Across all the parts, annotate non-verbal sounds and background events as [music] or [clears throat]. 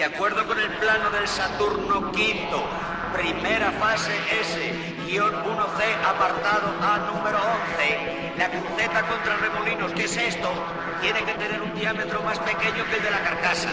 De acuerdo con el plano del Saturno V, primera fase S, guion 1C, apartado A número 11, la cruceta contra remolinos, ¿qué es esto? Tiene que tener un diámetro más pequeño que el de la carcasa.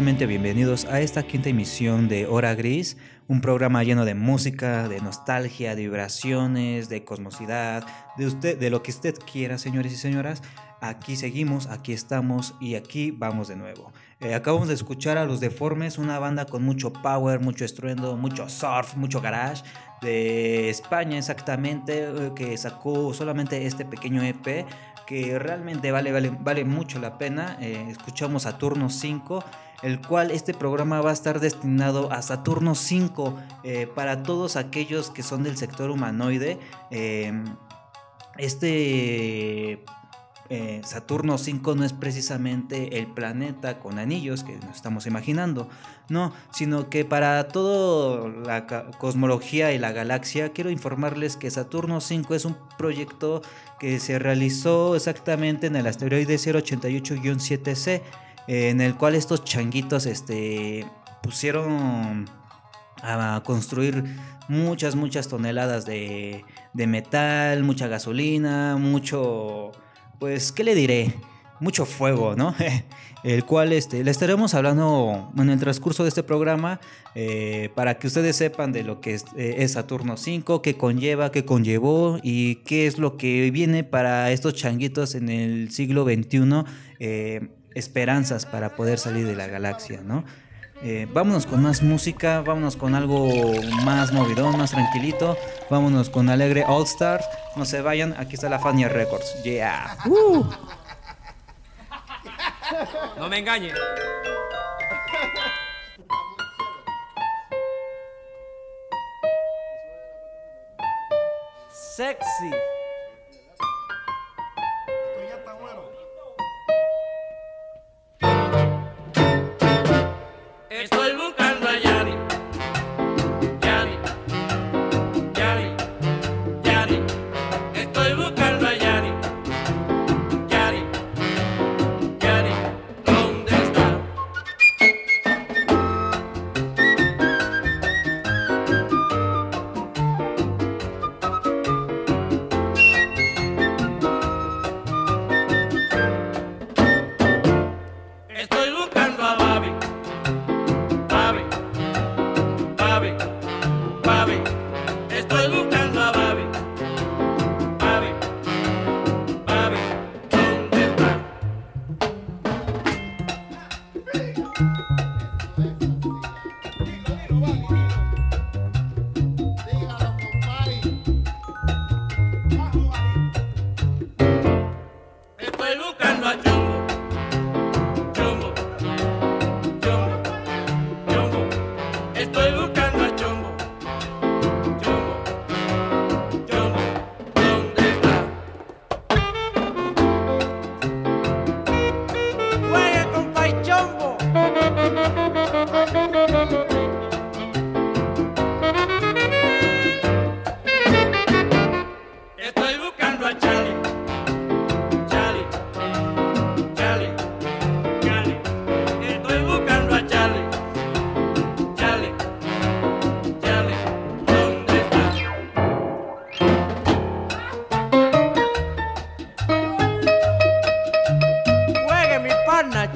Bienvenidos a esta quinta emisión de Hora Gris, un programa lleno de música, de nostalgia, de vibraciones, de cosmosidad, de usted, de lo que usted quiera, señores y señoras. Aquí seguimos, aquí estamos y aquí vamos de nuevo. Eh, acabamos de escuchar a Los Deformes, una banda con mucho power, mucho estruendo, mucho surf, mucho garage, de España exactamente, eh, que sacó solamente este pequeño EP que realmente vale, vale, vale mucho la pena. Eh, escuchamos Saturno 5, el cual este programa va a estar destinado a Saturno 5 eh, para todos aquellos que son del sector humanoide. Em, este eh, Saturno 5 no es precisamente el planeta con anillos que nos estamos imaginando, no, sino que para toda la cosmología y la galaxia, quiero informarles que Saturno 5 es un proyecto que se realizó exactamente en el asteroide 088-7C, en el cual estos changuitos este, pusieron a construir muchas, muchas toneladas de metal, mucha gasolina, mucho pues, ¿qué le diré? Mucho fuego, ¿no? [laughs] el cual este, le estaremos hablando en el transcurso de este programa eh, para que ustedes sepan de lo que eh, es, Saturno 5, qué conlleva, qué conllevó y qué es lo que viene para estos changuitos en el siglo XXI, eh, esperanzas para poder salir de la galaxia, ¿no? Vámonos con más música, vámonos con algo más movidón, más tranquilito. Vámonos con Alegre All Stars. No se vayan, aquí está la Fania Records. Yeah. Uh. No me engañes. Sexy.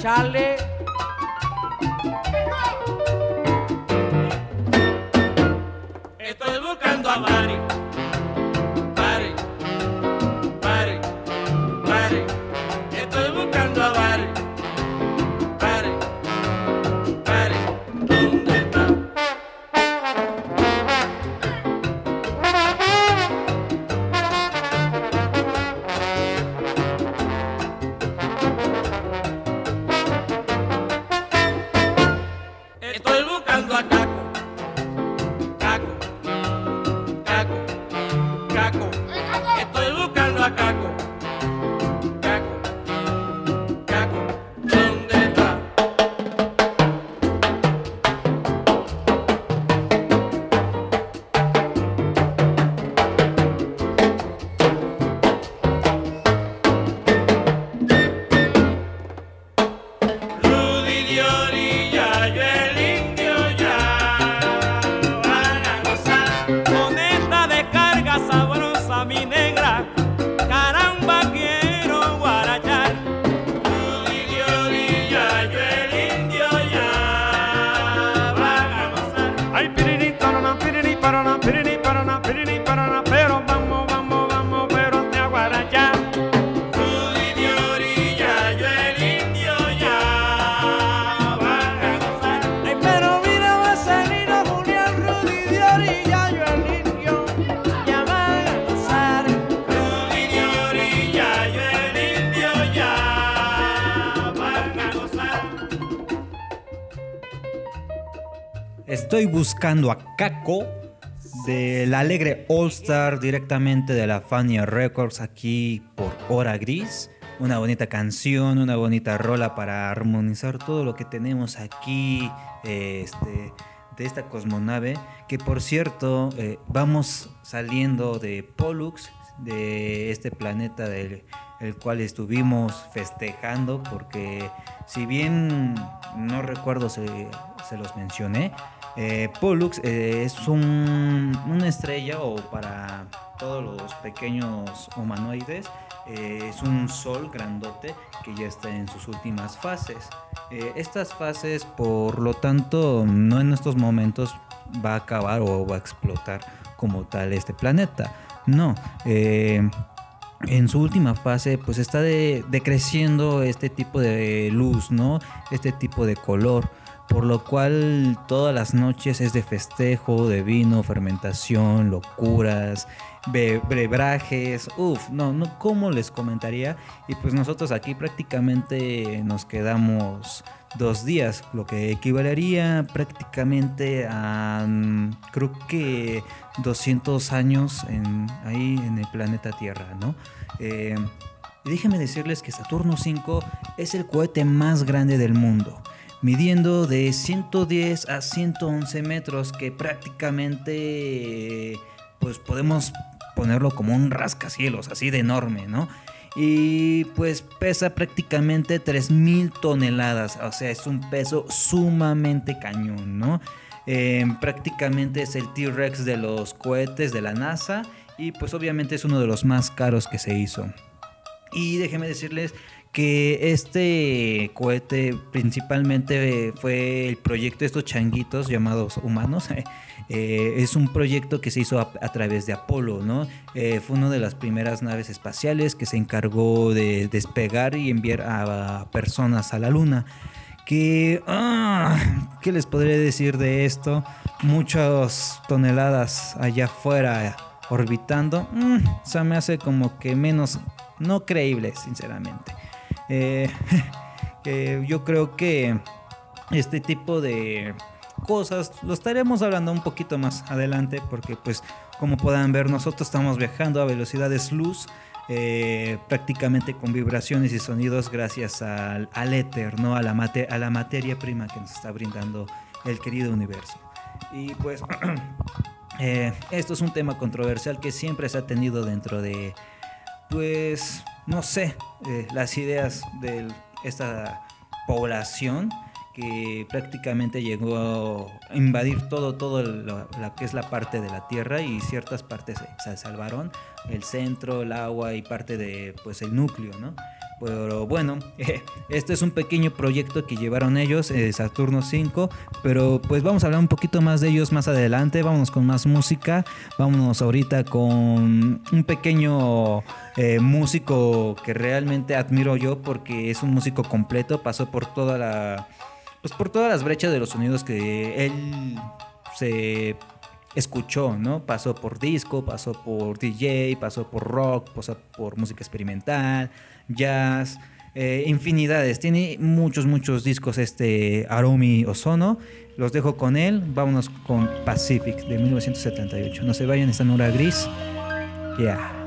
Charlie. Estoy buscando a Caco del Alegre All Star directamente de la Fania Records aquí por Hora Gris. Una bonita canción, una bonita rola para armonizar todo lo que tenemos aquí este, de esta cosmonave. Que por cierto, eh, vamos saliendo de Pollux, de este planeta del el cual estuvimos festejando porque si bien no recuerdo si se los mencioné, eh, Pollux eh, es un- una estrella o para todos los pequeños humanoides eh, es un sol grandote que ya está en sus últimas fases. Eh, estas fases, por lo tanto, no en estos momentos va a acabar o va a explotar como tal este planeta. No. en su última fase pues está de- decreciendo este tipo de luz, ¿no? Este tipo de color, por lo cual todas las noches es de festejo, de vino, fermentación, locuras, be- brebrajes, uff, no, no, ¿cómo les comentaría? Y pues nosotros aquí prácticamente nos quedamos dos días, lo que equivalería prácticamente a, mm, creo que 200 años en, ahí en el planeta Tierra, ¿no? Eh, y déjenme decirles que Saturno 5 es el cohete más grande del mundo, midiendo de 110 a 111 metros, que prácticamente pues podemos ponerlo como un rascacielos, así de enorme, ¿no? Y pues pesa prácticamente 3.000 toneladas, o sea, es un peso sumamente cañón, ¿no? Eh, prácticamente es el T-Rex de los cohetes de la NASA y pues obviamente es uno de los más caros que se hizo. Y déjenme decirles que este cohete principalmente fue el proyecto de estos changuitos llamados humanos. [laughs] Eh, es un proyecto que se hizo a, través de Apolo, ¿no? Eh, fue una de las primeras naves espaciales que se encargó de despegar y enviar a, personas a la Luna. Que, ah, ¿qué les podría decir de esto? Muchas toneladas allá afuera orbitando. Mm, se me hace como que menos no creíble, sinceramente. Eh, [laughs] yo creo que este tipo de cosas lo estaremos hablando un poquito más adelante porque pues como puedan ver nosotros estamos viajando a velocidades luz eh, prácticamente con vibraciones y sonidos gracias al, al éter, a, la mate- a la materia prima que nos está brindando el querido universo. Y pues [clears throat] eh, esto es un tema controversial que siempre se ha tenido dentro de, pues, no sé, eh, las ideas de esta población que prácticamente llegó a invadir todo, todo lo, que es la parte de la tierra y ciertas partes se salvaron, el centro, el agua y parte de, pues, el núcleo, ¿no? Pero bueno, [laughs] este es un pequeño proyecto que llevaron ellos, eh, Saturno 5. Pero pues vamos a hablar un poquito más de ellos más adelante. Vámonos con más música. Vámonos ahorita con un pequeño eh, músico que realmente admiro yo porque es un músico completo. Pasó por toda la. Pues por todas las brechas de los sonidos que él se escuchó, ¿no? Pasó por disco, pasó por DJ, pasó por rock, pasó por música experimental, jazz, eh, infinidades. Tiene muchos, muchos discos este Arumi Ozono. Los dejo con él. Vámonos con Pacific de 1978. No se vayan, esta en hora gris. Ya.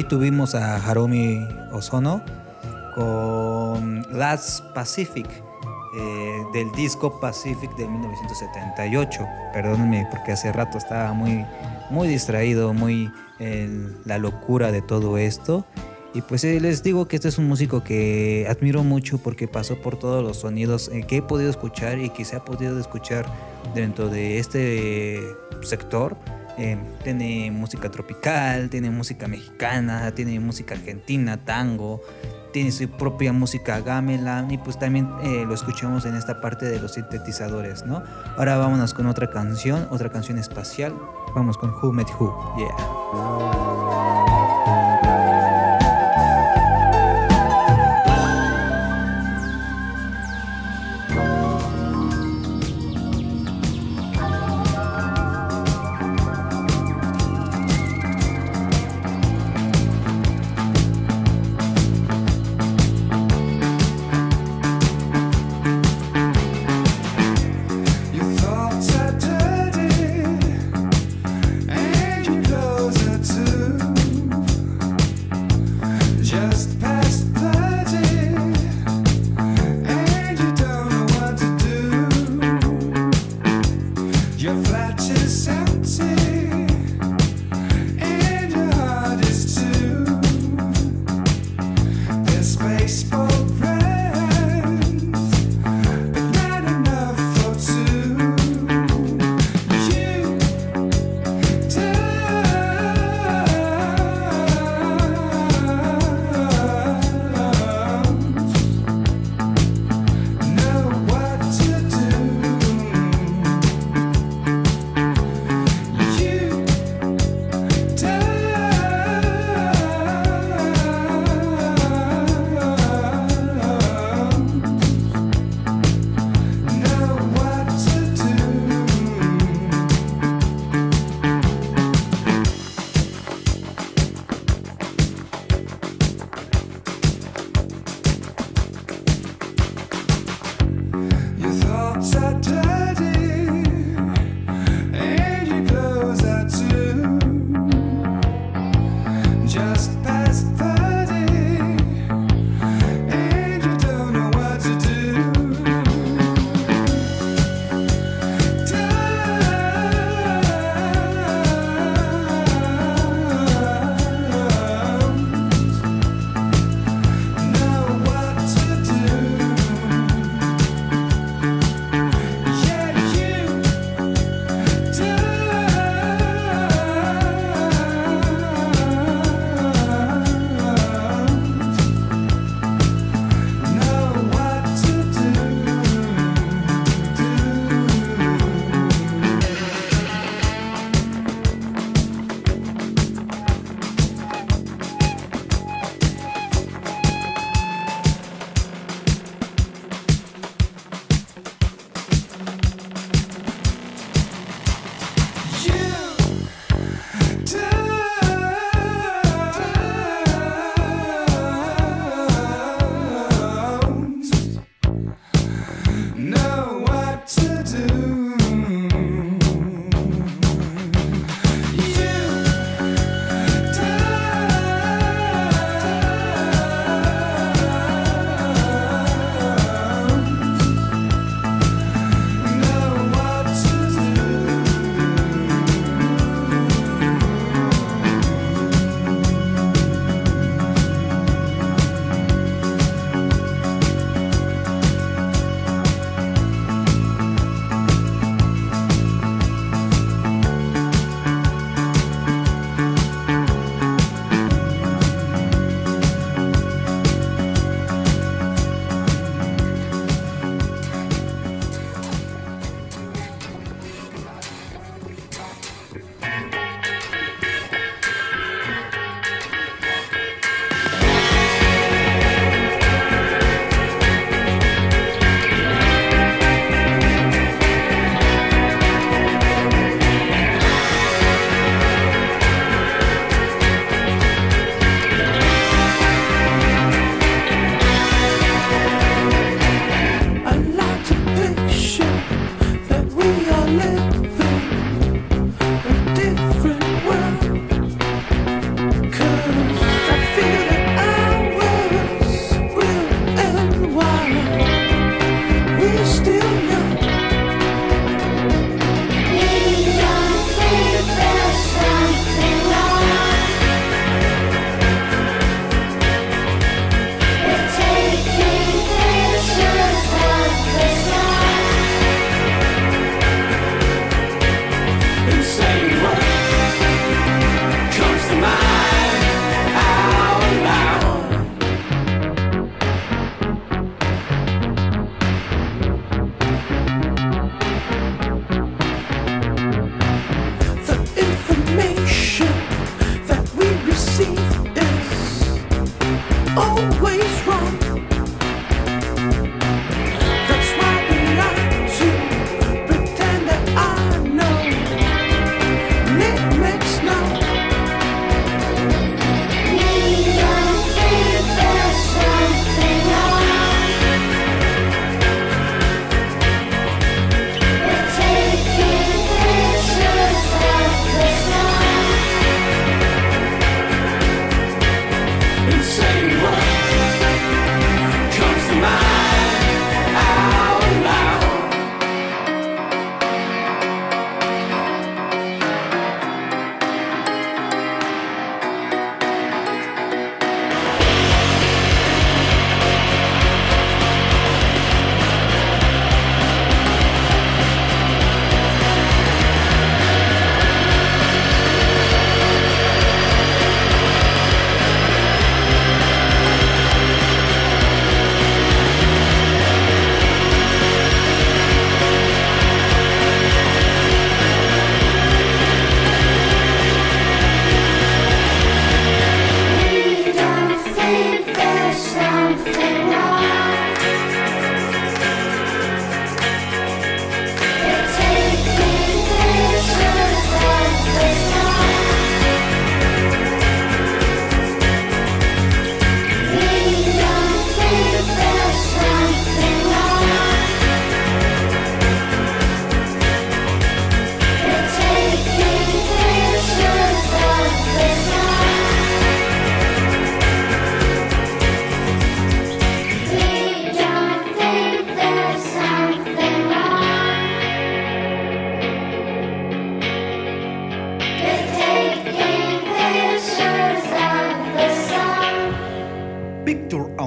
Ahí tuvimos a Harumi Ozono con Last Pacific eh, del disco Pacific de 1978. Perdónenme porque hace rato estaba muy, muy distraído, muy en la locura de todo esto. Y pues eh, les digo que este es un músico que admiro mucho porque pasó por todos los sonidos eh, que he podido escuchar y que se ha podido escuchar dentro de este sector eh, tiene música tropical, tiene música mexicana, tiene música argentina, tango, tiene su propia música gamelan y pues también eh, lo escuchamos en esta parte de los sintetizadores, ¿no? Ahora vámonos con otra canción, otra canción espacial. Vamos con Who Met Who, yeah.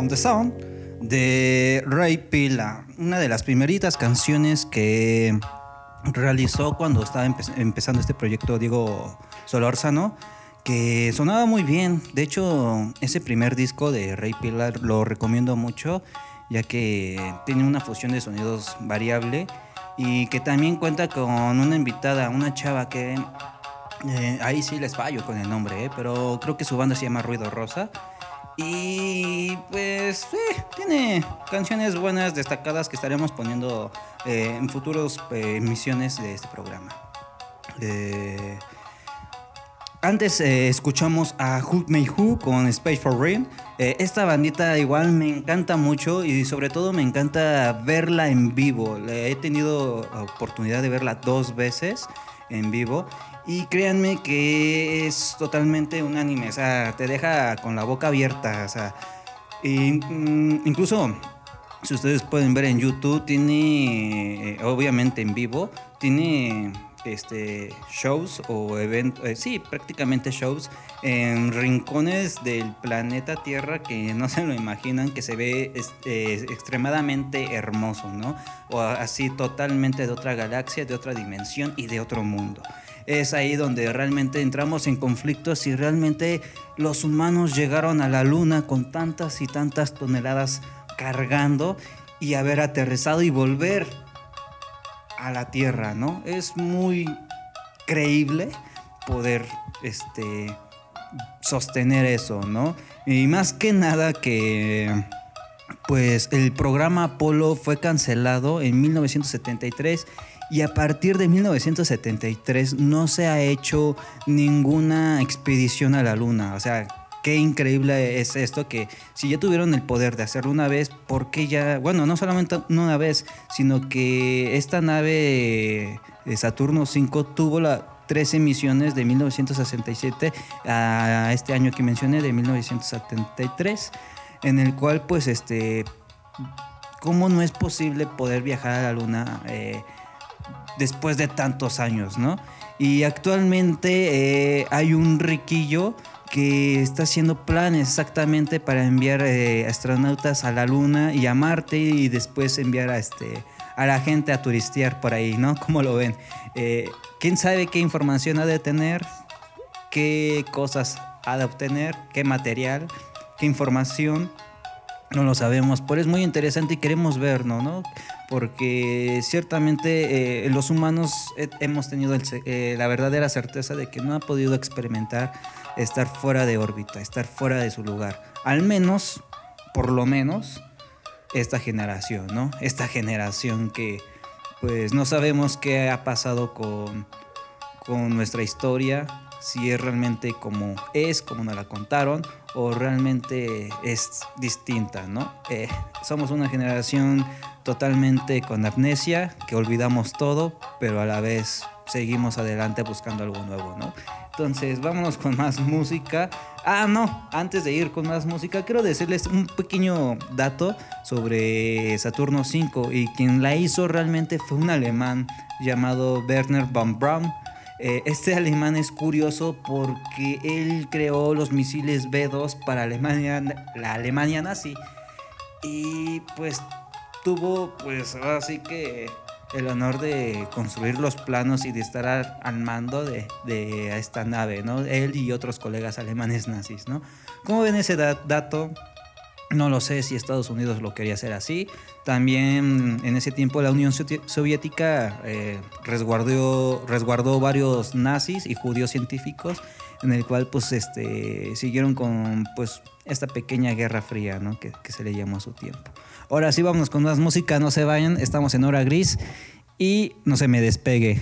The Sound de Ray Pila, una de las primeritas canciones que realizó cuando estaba empezando este proyecto Diego Solórzano, que sonaba muy bien. De hecho, ese primer disco de Ray Pilar lo recomiendo mucho, ya que tiene una fusión de sonidos variable y que también cuenta con una invitada, una chava que eh, ahí sí les fallo con el nombre, eh, pero creo que su banda se llama Ruido Rosa. Y pues tiene canciones buenas, destacadas que estaremos poniendo eh, en futuros emisiones de este programa. antes escuchamos a Who May Who con Space for Rain. esta bandita igual me encanta mucho y sobre todo me encanta verla en vivo. he tenido oportunidad de verla dos veces en vivo y créanme que es totalmente un anime, o sea, te deja con la boca abierta, o sea, mm, incluso si ustedes pueden ver en YouTube, tiene, eh, obviamente en vivo, tiene este, shows o eventos, eh, sí, prácticamente shows en rincones del planeta Tierra que [laughs] no se lo imaginan, que se ve este, extremadamente hermoso, ¿no? O así totalmente de otra galaxia, de otra dimensión y de otro mundo es ahí donde realmente entramos en conflictos si realmente los humanos llegaron a la luna con tantas y tantas toneladas cargando y haber aterrizado y volver a la Tierra, ¿no? Es muy creíble poder este, sostener eso, ¿no? Y más que nada que pues el programa Apolo fue cancelado en 1973 y a partir de 1973 no se ha hecho ninguna expedición a la Luna. O sea, qué increíble es esto que si ya tuvieron el poder de hacerlo una vez, ¿por qué ya? Bueno, no solamente una vez, sino que esta nave de Saturno V tuvo la 13 misiones de 1967 a este año que mencioné de 1973 en el cual pues este cómo no es posible poder viajar a la luna eh, después de tantos años, ¿no? Y actualmente eh, hay un riquillo que está haciendo planes exactamente para enviar eh, astronautas a la Luna y a Marte y después enviar a, este, a la gente a turistear por ahí, ¿no? [laughs] ¿Cómo lo ven? Eh, ¿Quién sabe qué información ha de tener? ¿Qué cosas ha de obtener? ¿Qué material? ¿Qué información? No lo sabemos, pero es muy interesante y queremos verlo, ¿no? porque ciertamente eh, los humanos hemos tenido eh, la verdadera certeza de que no ha podido experimentar estar fuera de órbita, estar fuera de su lugar. Al menos, por lo menos, esta generación, ¿no? Esta generación que pues no sabemos qué ha pasado con, con nuestra historia, si es realmente como es, como nos la contaron, o realmente es distinta, ¿no? Eh, somos una generación totalmente con amnesia, que olvidamos todo, pero a la vez seguimos adelante buscando algo nuevo, ¿no? Entonces, vámonos con más música. Ah, no, antes de ir con más música, quiero decirles un pequeño dato sobre Saturno V y quien la hizo realmente fue un alemán llamado Werner von Braun. Eh, este alemán es curioso porque él creó los misiles B-2 para Alemania, la Alemania nazi. Y pues tuvo pues así que el honor de construir los planos y de estar al, mando de, esta nave, ¿no? Él y otros colegas alemanes nazis, ¿no? ¿Cómo ven ese dato? No lo sé si Estados Unidos lo quería hacer así. También en ese tiempo la Unión Soviética eh, resguardó, resguardó varios nazis y judíos científicos en el cual pues este, siguieron con pues esta pequeña guerra fría ¿no? que, se le llamó a su tiempo. Ahora sí, vamos con más música, no se vayan, estamos en hora gris y no se me despegue.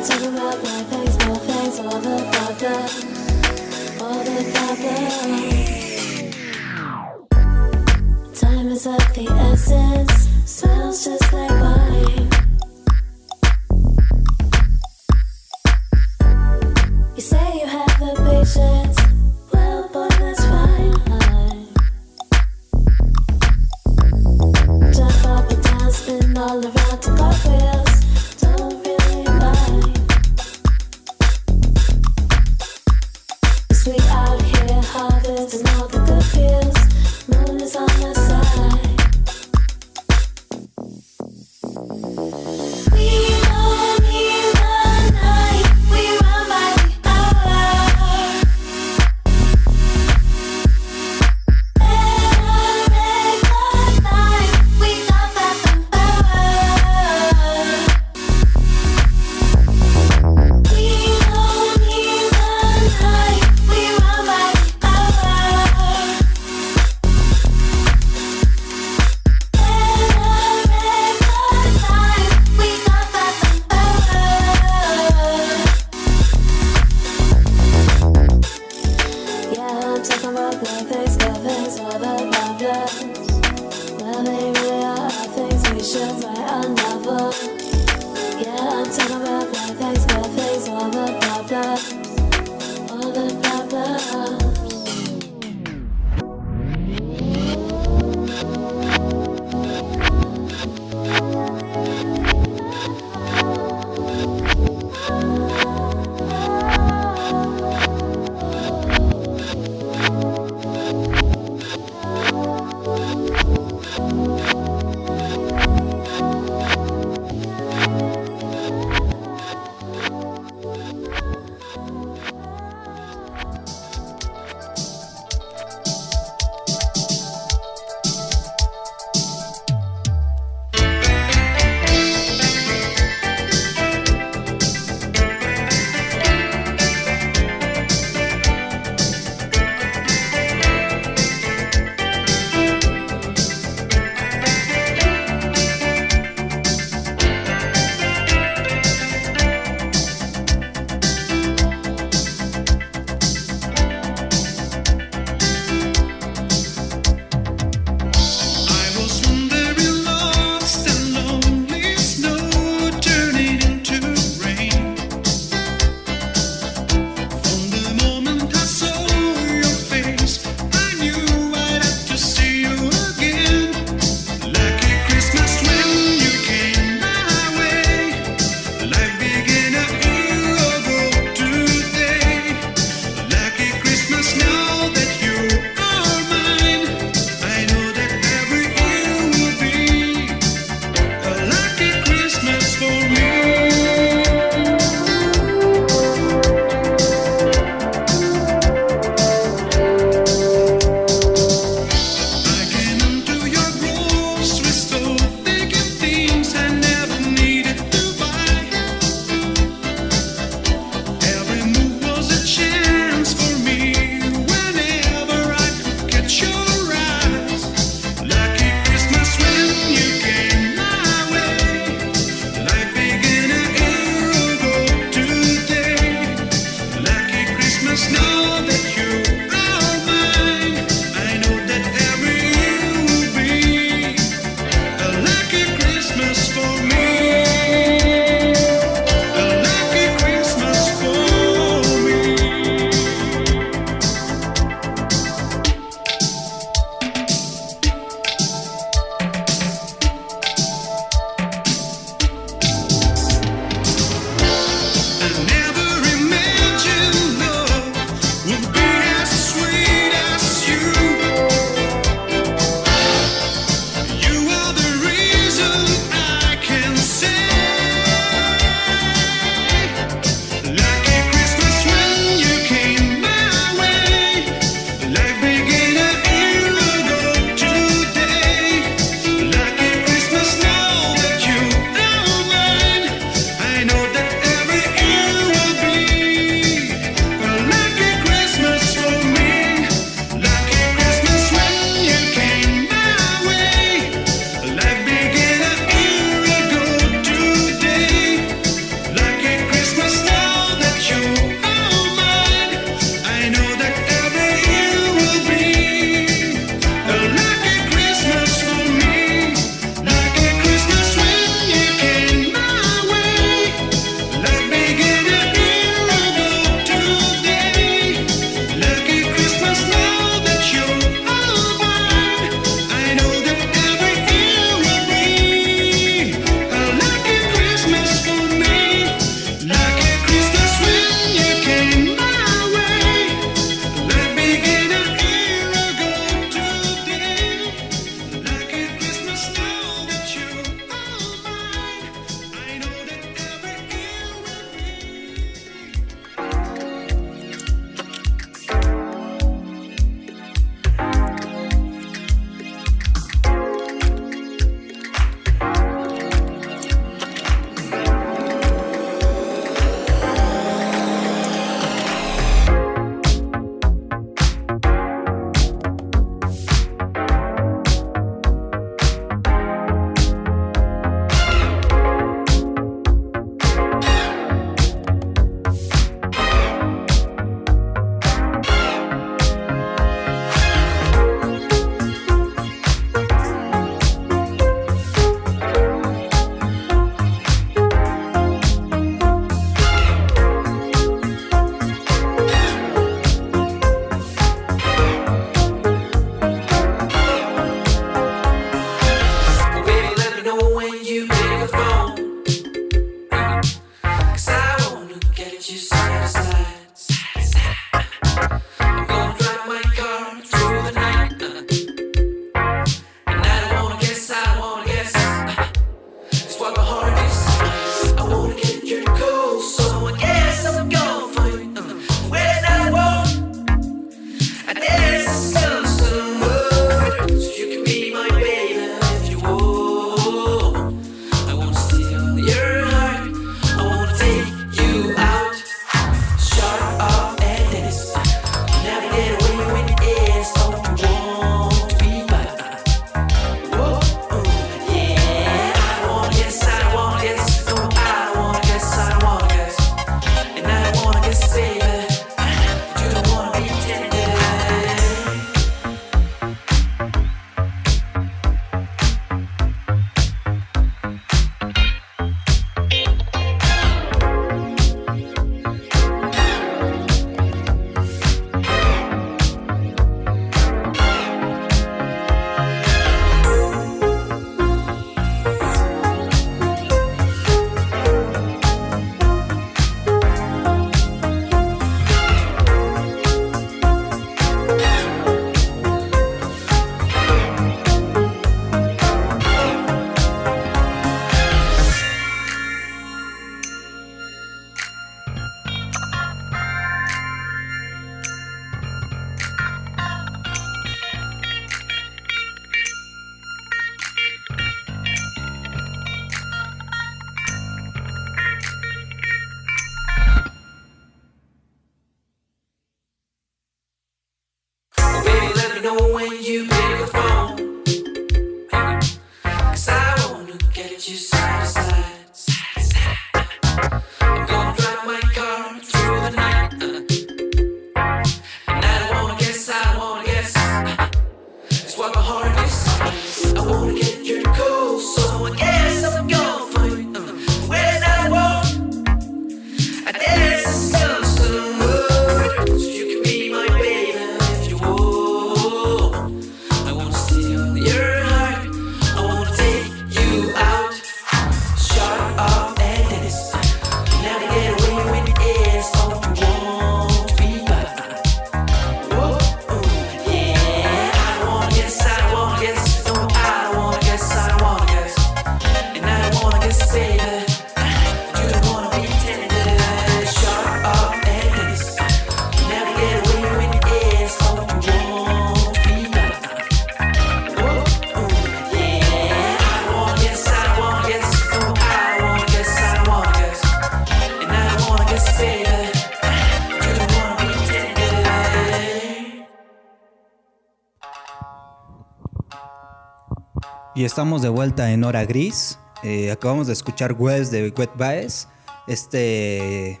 Estamos de vuelta en Hora Gris. Eh, acabamos de escuchar Wells de Wet Baez. Este,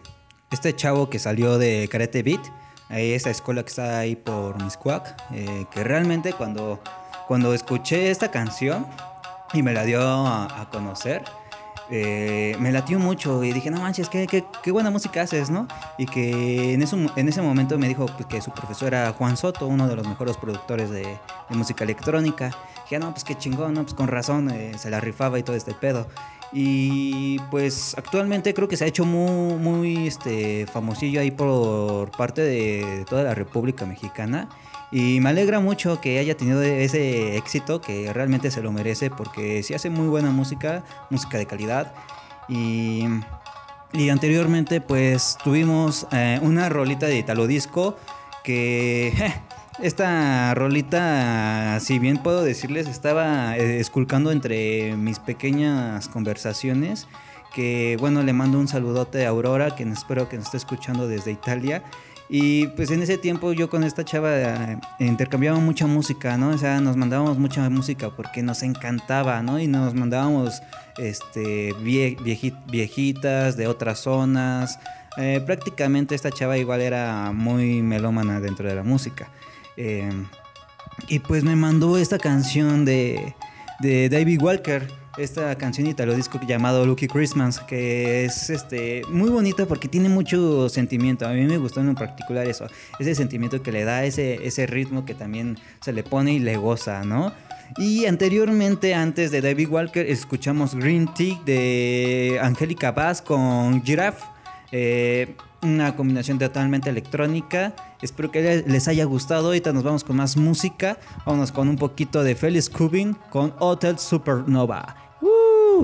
este chavo que salió de Karate Beat. esa escuela que está ahí por Miscuac. Eh, que realmente cuando, cuando escuché esta canción y me la dio a, conocer. Eh, me latió mucho y dije, no manches, qué, qué, buena música haces, ¿no? Y que en, eso, en ese momento me dijo pues, que su profesor era Juan Soto, uno de los mejores productores de, música electrónica. Dije, no, pues qué chingón, ¿no? Pues con razón eh, se la rifaba y todo este pedo. Y pues actualmente creo que se ha hecho muy, muy este, famosillo ahí por parte de toda la República Mexicana. Y me alegra mucho que haya tenido ese éxito, que realmente se lo merece, porque sí hace muy buena música, música de calidad. Y, anteriormente pues tuvimos eh, una rolita de Italo Disco que... Esta rolita, si bien puedo decirles, estaba eh, esculcando entre mis pequeñas conversaciones. Que bueno, le mando un saludote a Aurora, que espero que nos esté escuchando desde Italia. Y pues en ese tiempo yo con esta chava eh, intercambiábamos mucha música, ¿no? O sea, nos mandábamos mucha música porque nos encantaba, ¿no? Y nos mandábamos este, viejitas de otras zonas. Eh, prácticamente esta chava igual era muy melómana dentro de la música. Em, y pues me mandó esta canción de, de David Walker. Esta cancionita, lo disco llamado Lucky Christmas, que es este muy bonito porque tiene mucho sentimiento. A mí me gustó en particular eso, ese sentimiento que le da ese, ese ritmo que también se le pone y le goza, ¿no? Y anteriormente, antes de David Walker, escuchamos Green Tea de Angélica Bass con Giraffe. Eh, una combinación totalmente electrónica. Espero que les haya gustado. Ahorita nos vamos con más música. Vámonos con un poquito de Felix Cubin con Hotel Supernova.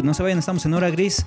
No se vayan, estamos en hora gris.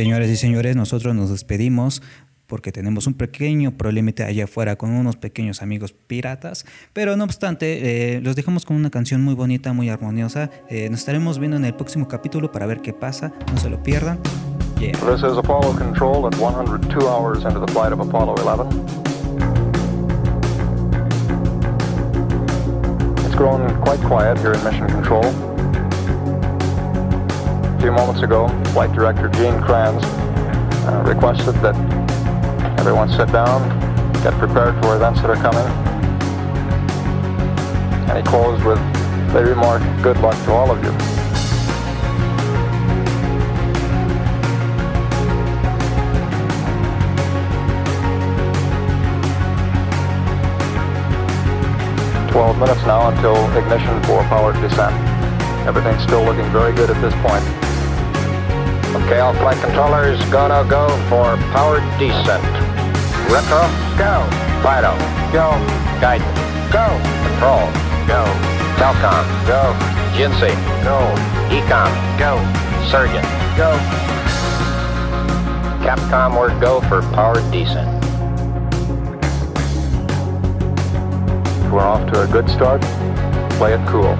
Señores y señores, nosotros nos despedimos porque tenemos un pequeño problemita allá afuera con unos pequeños amigos piratas, pero no obstante, eh, los dejamos con una canción muy bonita, muy armoniosa. Eh, nos estaremos viendo en el próximo capítulo para ver qué pasa, no se lo pierdan. Yeah. This is Apollo Control at 102 hours into the flight of Apollo 11. It's grown quite quiet here in Mission Control. A few moments ago, Flight Director Gene Kranz uh, requested that Everyone sit down, get prepared for events that are coming. And he closed with the remark, good luck to all of you. Twelve minutes now until ignition for powered descent. Everything's still looking very good at this point. All flight controllers, gonna go for powered descent. Retro, go. Fido, go. Guidance, go. Control, go. Telcom, go. Jinsei, go. Ecom, go. Surgeon, go. Capcom, we're go for powered descent. We're off to a good start. Play it cool.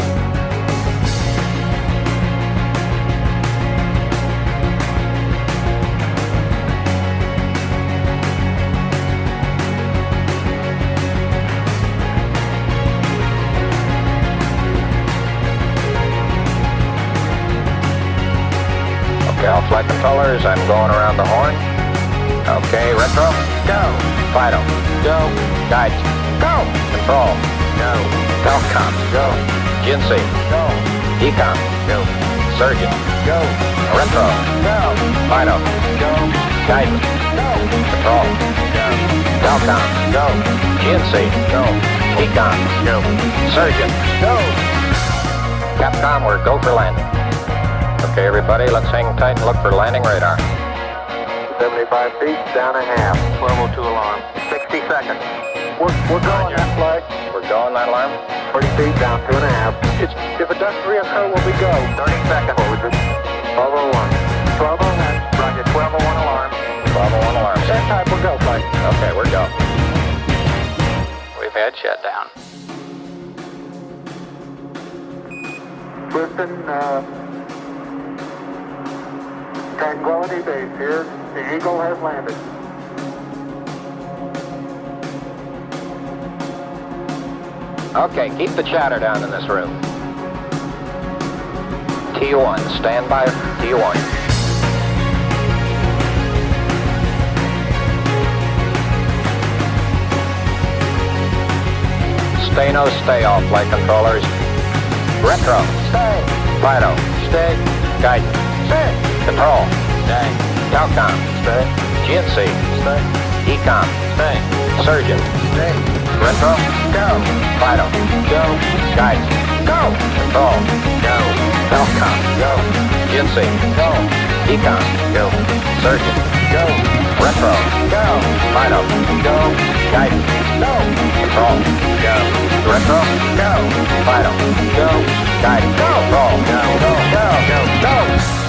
Controllers. I'm going around the horn. Okay, retro. Go. Fido. Go. Guides. Go. Control. Go. Telcom. Go. Jinsei. Go. Ecom. Go. Surgeon. Go. Retro. Go. Fido. Go. Guidance. Go. Control. Go. Telcom. Go. Jinsei. Go. Ecom. Go. Surgeon. Go. Capcom, we're go for landing. Okay, everybody, let's hang tight and look for landing radar. 75 feet, down a half. 1202 alarm. 60 seconds. We're, we're going that flight. We're going that alarm. 30 feet, down two and a half. It's, if it doesn't reoccur, will we go? 30 seconds. Forward. 1201. 1201. Roger, 1201 alarm. 1201 alarm. Same time, we'll go, flight. Okay, we're go. We've had shutdown. Listen, uh... Tranquility Base here. The Eagle has landed. Okay, keep the chatter down in this room. T1, stand by T1. Stay no stay off flight controllers. Retro, stay. Fido, stay. Guidance, stay. Control. Stay. Telcom. Stay. GNC. Stay. Ecom. Stay. Surgeon. Stay. Retro. Go. Vital. Go. Guidance. Go. Control. Go. Telcom. Go. GNC. Go. Ecom. Go. Surgeon. Go. Retro. Go. Vital. Go. Guidance. Go. Control. Go. Retro. Go. Vital. Go. Guidance. Go. Roll. Go. Go. Go. Go. go.